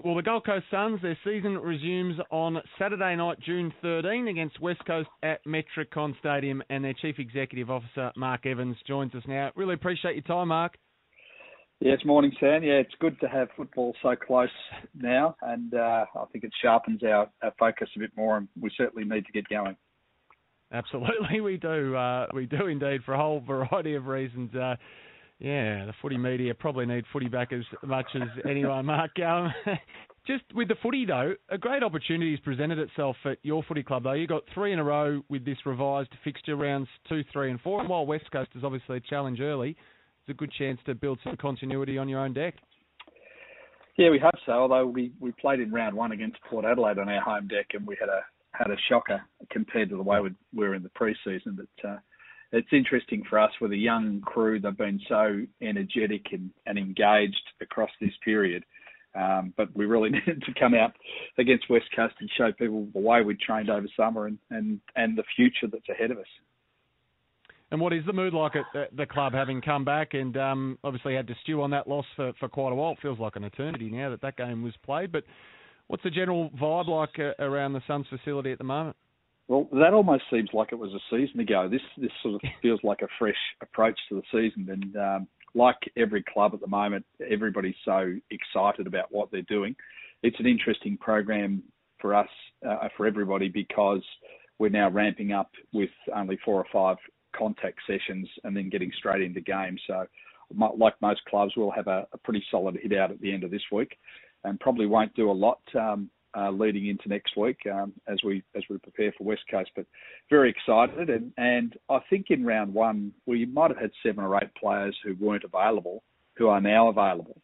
Well, the Gold Coast Suns, their season resumes on Saturday night, June 13, against West Coast at Metricon Stadium, and their Chief Executive Officer, Mark Evans, joins us now. Really appreciate your time, Mark. Yes, morning, Sam. Yeah, it's good to have football so close now, and uh, I think it sharpens our, our focus a bit more, and we certainly need to get going. Absolutely, we do. Uh, we do indeed for a whole variety of reasons. Uh, yeah, the footy media probably need footy back as much as anyone, Mark. Um, just with the footy, though, a great opportunity has presented itself at your footy club, though. You got three in a row with this revised fixture rounds two, three, and four. And while West Coast is obviously a challenge early, it's a good chance to build some continuity on your own deck. Yeah, we hope so. Although we, we played in round one against Port Adelaide on our home deck, and we had a had a shocker compared to the way we were in the preseason. But uh, it's interesting for us with a young crew. They've been so energetic and, and engaged across this period. Um, but we really needed to come out against West Coast and show people the way we trained over summer and, and, and the future that's ahead of us. And what is the mood like at the club having come back and um, obviously had to stew on that loss for, for quite a while? It feels like an eternity now that that game was played. But what's the general vibe like uh, around the Suns facility at the moment? Well, that almost seems like it was a season ago. This this sort of feels like a fresh approach to the season, and um, like every club at the moment, everybody's so excited about what they're doing. It's an interesting program for us, uh, for everybody, because we're now ramping up with only four or five contact sessions and then getting straight into games. So, like most clubs, we'll have a, a pretty solid hit out at the end of this week, and probably won't do a lot um, uh, leading into next week um, as we as we prepare for West Coast. But very excited, and and I think in round one we might have had seven or eight players who weren't available who are now available.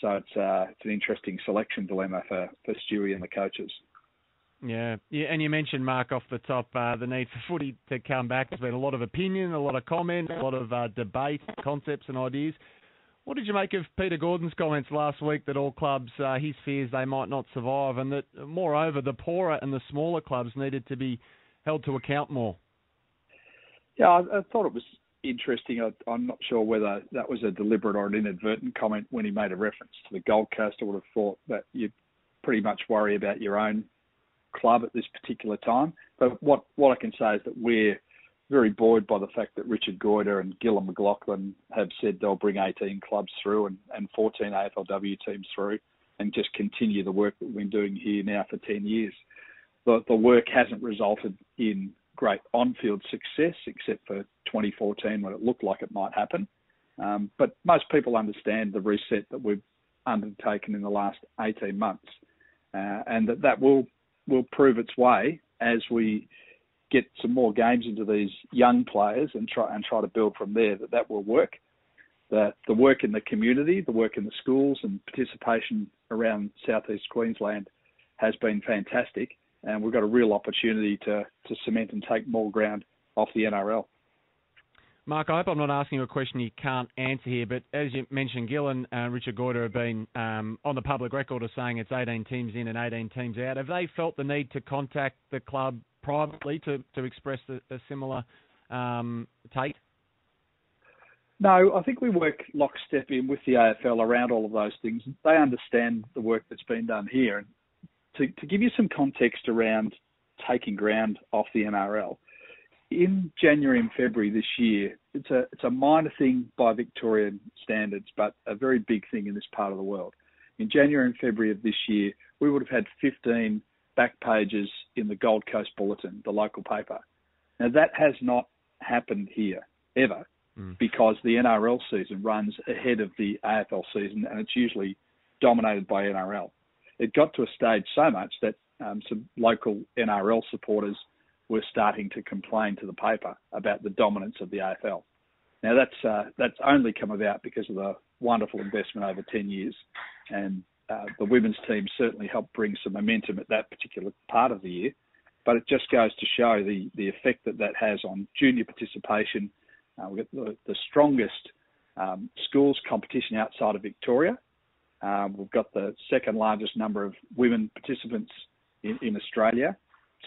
So it's uh, it's an interesting selection dilemma for for Stewie and the coaches. Yeah, yeah, and you mentioned Mark off the top uh, the need for footy to come back. There's been a lot of opinion, a lot of comment, a lot of uh, debate, concepts, and ideas. What did you make of Peter Gordon's comments last week that all clubs, uh, his fears they might not survive, and that moreover the poorer and the smaller clubs needed to be held to account more? Yeah, I, I thought it was interesting. I, am not sure whether that was a deliberate or an inadvertent comment when he made a reference to the Gold Coast. I would have thought that you pretty much worry about your own club at this particular time. But what what I can say is that we're very buoyed by the fact that Richard Goyder and Gillon McLachlan have said they'll bring 18 clubs through and, and 14 AFLW teams through and just continue the work that we've been doing here now for 10 years. The, the work hasn't resulted in great on-field success except for 2014 when it looked like it might happen. Um, but most people understand the reset that we've undertaken in the last 18 months uh, and that that will will prove its way as we get some more games into these young players and try and try to build from there that that will work. The the work in the community, the work in the schools, and participation around southeast Queensland has been fantastic, and we've got a real opportunity to to cement and take more ground off the NRL. Mark, I hope I'm not asking you a question you can't answer here, but as you mentioned, Gillon and uh, Richard Goyder have been um, on the public record of saying it's 18 teams in and 18 teams out. Have they felt the need to contact the club privately to, to express a, a similar um, take? No, I think we work lockstep in with the AFL around all of those things. They understand the work that's been done here. And to, to give you some context around taking ground off the NRL, in January and February this year, it's a it's a minor thing by Victorian standards, but a very big thing in this part of the world. In January and February of this year, we would have had 15 back pages in the Gold Coast Bulletin, the local paper. Now, that has not happened here ever mm. because the NRL season runs ahead of the AFL season and it's usually dominated by NRL. It got to a stage so much that um, some local NRL supporters were starting to complain to the paper about the dominance of the AFL. Now that's uh, that's only come about because of the wonderful investment over 10 years and uh, the women's team certainly helped bring some momentum at that particular part of the year. But it just goes to show the, the effect that that has on junior participation. Uh, we've got the, the strongest um, schools competition outside of Victoria. Um, we've got the second largest number of women participants in, in Australia,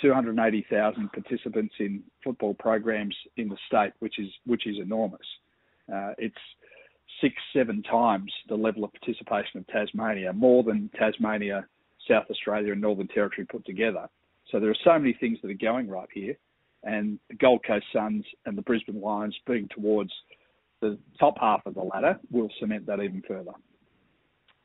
280,000 participants in football programs in the state, which is which is enormous. Uh, it's six, seven times the level of participation of Tasmania, more than Tasmania, South Australia, and Northern Territory put together. So there are so many things that are going right here, and the Gold Coast Suns and the Brisbane Lions being towards the top half of the ladder will cement that even further.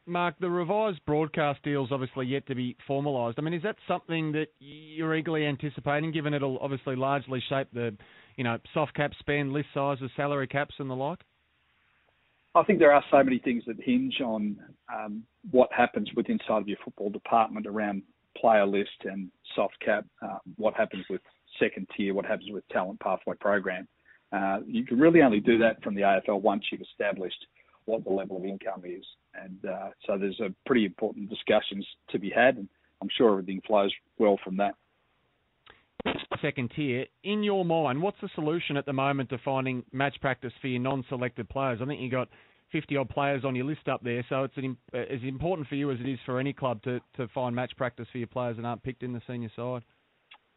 Mark, the revised broadcast deal is obviously yet to be formalised. I mean, is that something that you're eagerly anticipating, given it'll obviously largely shape the, you know, soft cap spend, list sizes, salary caps, and the like? I think there are so many things that hinge on um, what happens with inside of your football department around player list and soft cap, uh, what happens with second tier, what happens with talent pathway program. Uh, you can really only do that from the AFL once you've established what the level of income is. And uh, so there's a pretty important discussions to be had, and I'm sure everything flows well from that. Second tier, in your mind, what's the solution at the moment to finding match practice for your non-selected players? I think you've got 50 odd players on your list up there, so it's an, as important for you as it is for any club to, to find match practice for your players that aren't picked in the senior side.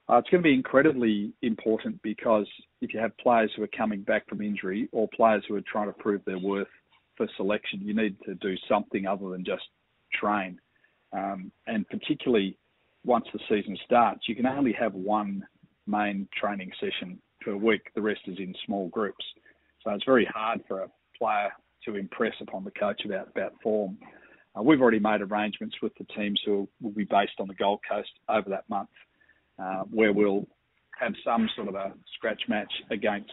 Uh, it's going to be incredibly important because if you have players who are coming back from injury or players who are trying to prove their worth for selection, you need to do something other than just train. Um, and particularly once the season starts, you can only have one main training session per week. The rest is in small groups. So it's very hard for a player to impress upon the coach about, about form. Uh, we've already made arrangements with the teams who will be based on the Gold Coast over that month, uh, where we'll have some sort of a scratch match against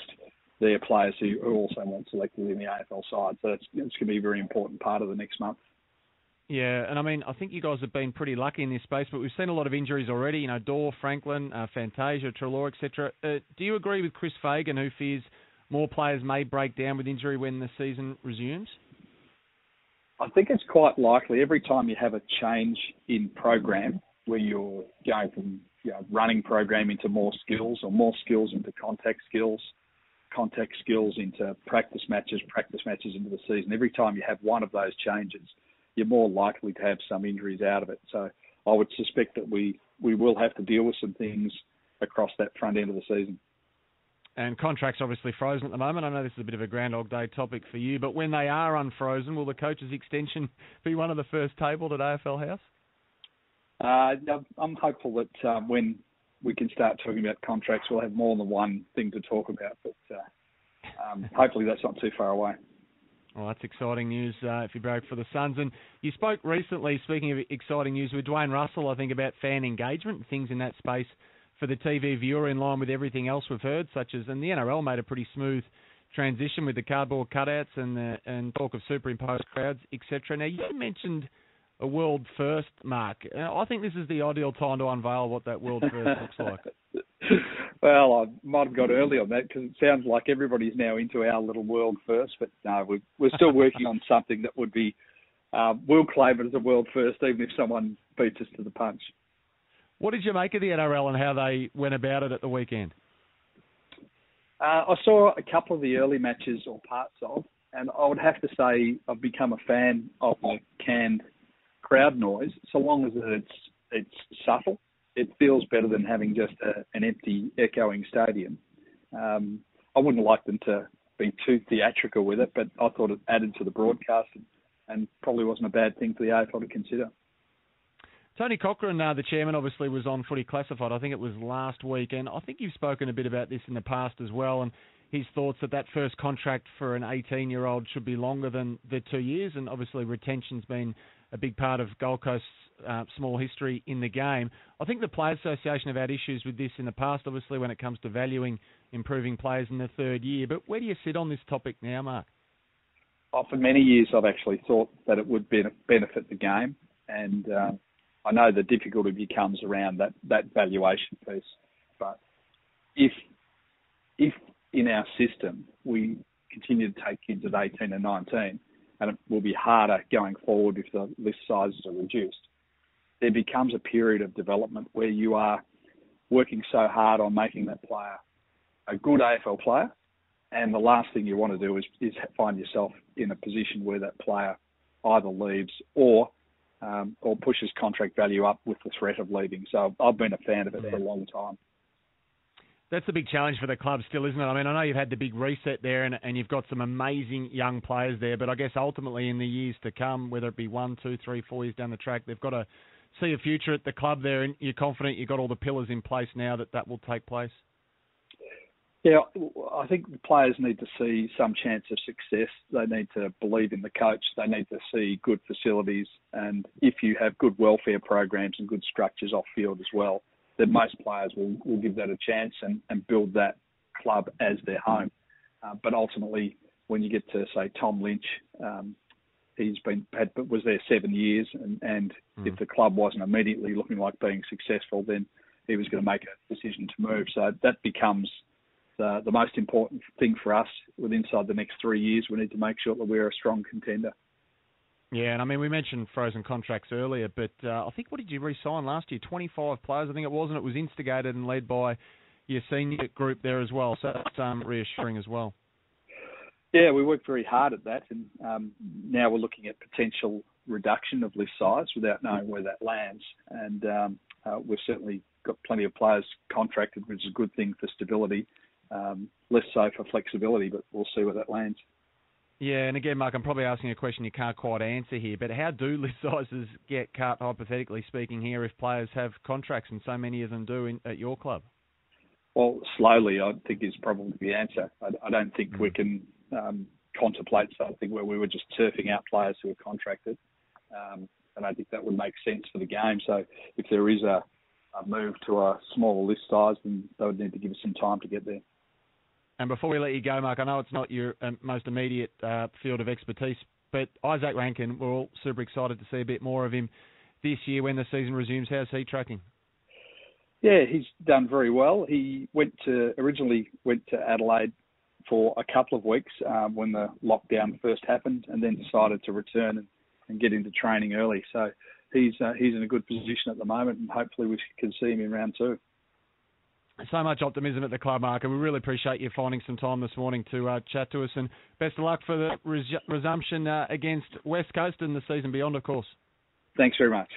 their players who, also want selected in the AFL side. So it's going to be a very important part of the next month. Yeah, and I mean, I think you guys have been pretty lucky in this space, but we've seen a lot of injuries already. You know, Dawr, Franklin, uh, Fantasia, Treloar, etc. Uh, do you agree with Chris Fagan, who fears more players may break down with injury when the season resumes? I think it's quite likely. Every time you have a change in program, where you're going from you know, running program into more skills, or more skills into contact skills, contact skills into practice matches, practice matches into the season. Every time you have one of those changes, you're more likely to have some injuries out of it. So I would suspect that we, we will have to deal with some things across that front end of the season. And contracts obviously frozen at the moment. I know this is a bit of a Groundhog Day topic for you, but when they are unfrozen, will the coach's extension be one of the first tabled at AFL House? Uh, I'm hopeful that um, when we can start talking about contracts, we'll have more than one thing to talk about. But uh, um, hopefully, that's not too far away. Well, that's exciting news uh, if you break for the Suns. And you spoke recently, speaking of exciting news, with Dwayne Russell, I think, about fan engagement and things in that space for the TV viewer in line with everything else we've heard, such as, and the NRL made a pretty smooth transition with the cardboard cutouts and the, and talk of superimposed crowds, etc. Now, you mentioned a world first, Mark. Uh, I think this is the ideal time to unveil what that world first looks like. well, I might have got early on that because it sounds like everybody's now into our little world first, but no, we're, we're still working on something that would be, uh, we'll claim it as a world first, even if someone beats us to the punch. What did you make of the NRL and how they went about it at the weekend? Uh, I saw a couple of the early matches or parts of, and I would have to say I've become a fan of the canned crowd noise, so long as it's it's subtle. It feels better than having just a, an empty, echoing stadium. Um, I wouldn't like them to be too theatrical with it, but I thought it added to the broadcast and, and probably wasn't a bad thing for the AFL to consider. Tony Cochrane, uh, the chairman, obviously was on Footy Classified. I think it was last week, and I think you've spoken a bit about this in the past as well. And his thoughts that that first contract for an 18-year-old should be longer than the two years, and obviously retention's been a big part of Gold Coast's uh, small history in the game. I think the Players Association have had issues with this in the past, obviously, when it comes to valuing improving players in the third year. But where do you sit on this topic now, Mark? Oh, for many years, I've actually thought that it would benefit the game, and uh, I know the difficulty becomes around that, that valuation piece. But if if in our system we continue to take kids at 18 and 19, and it will be harder going forward if the list sizes are reduced. There becomes a period of development where you are working so hard on making that player a good AFL player, and the last thing you want to do is, is find yourself in a position where that player either leaves or um, or pushes contract value up with the threat of leaving. So I've been a fan of it for a long time. That's the big challenge for the club still, isn't it? I mean, I know you've had the big reset there and, and you've got some amazing young players there, but I guess ultimately in the years to come, whether it be one, two, three, four years down the track, they've got to see a future at the club there and you're confident you've got all the pillars in place now that that will take place? Yeah, I think the players need to see some chance of success. They need to believe in the coach. They need to see good facilities. And if you have good welfare programs and good structures off field as well, that most players will, will give that a chance and, and build that club as their home. Uh, but ultimately, when you get to say Tom Lynch, um, he's been had was there seven years, and, and mm. if the club wasn't immediately looking like being successful, then he was going to make a decision to move. So that becomes the, the most important thing for us. With inside the next three years, we need to make sure that we're a strong contender. Yeah, and I mean, we mentioned frozen contracts earlier, but uh, I think what did you re-sign last year? 25 players, I think it was, and it was instigated and led by your senior group there as well. So that's um, reassuring as well. Yeah, we worked very hard at that, and um, now we're looking at potential reduction of list size without knowing where that lands. And um, uh, we've certainly got plenty of players contracted, which is a good thing for stability. Um, less so for flexibility, but we'll see where that lands. Yeah, and again, Mark, I'm probably asking a question you can't quite answer here, but how do list sizes get cut, hypothetically speaking, here if players have contracts, and so many of them do in, at your club? Well, slowly, I think is probably the answer. I, I don't think mm. we can um, contemplate something where we were just turfing out players who are contracted. Um, and I think that would make sense for the game. So if there is a, a move to a smaller list size, then they would need to give us some time to get there. And before we let you go, Mark, I know it's not your um, most immediate uh, field of expertise, but Izak Rankine, we're all super excited to see a bit more of him this year when the season resumes. How's he tracking? Yeah, he's done very well. He went to originally went to Adelaide for a couple of weeks um, when the lockdown first happened, and then decided to return and, and get into training early. So he's uh, he's in a good position at the moment, and hopefully we can see him in round two so much optimism at the club, Mark, and we really appreciate you finding some time this morning to uh, chat to us. And best of luck for the res- resumption uh, against West Coast and the season beyond, of course. Thanks very much.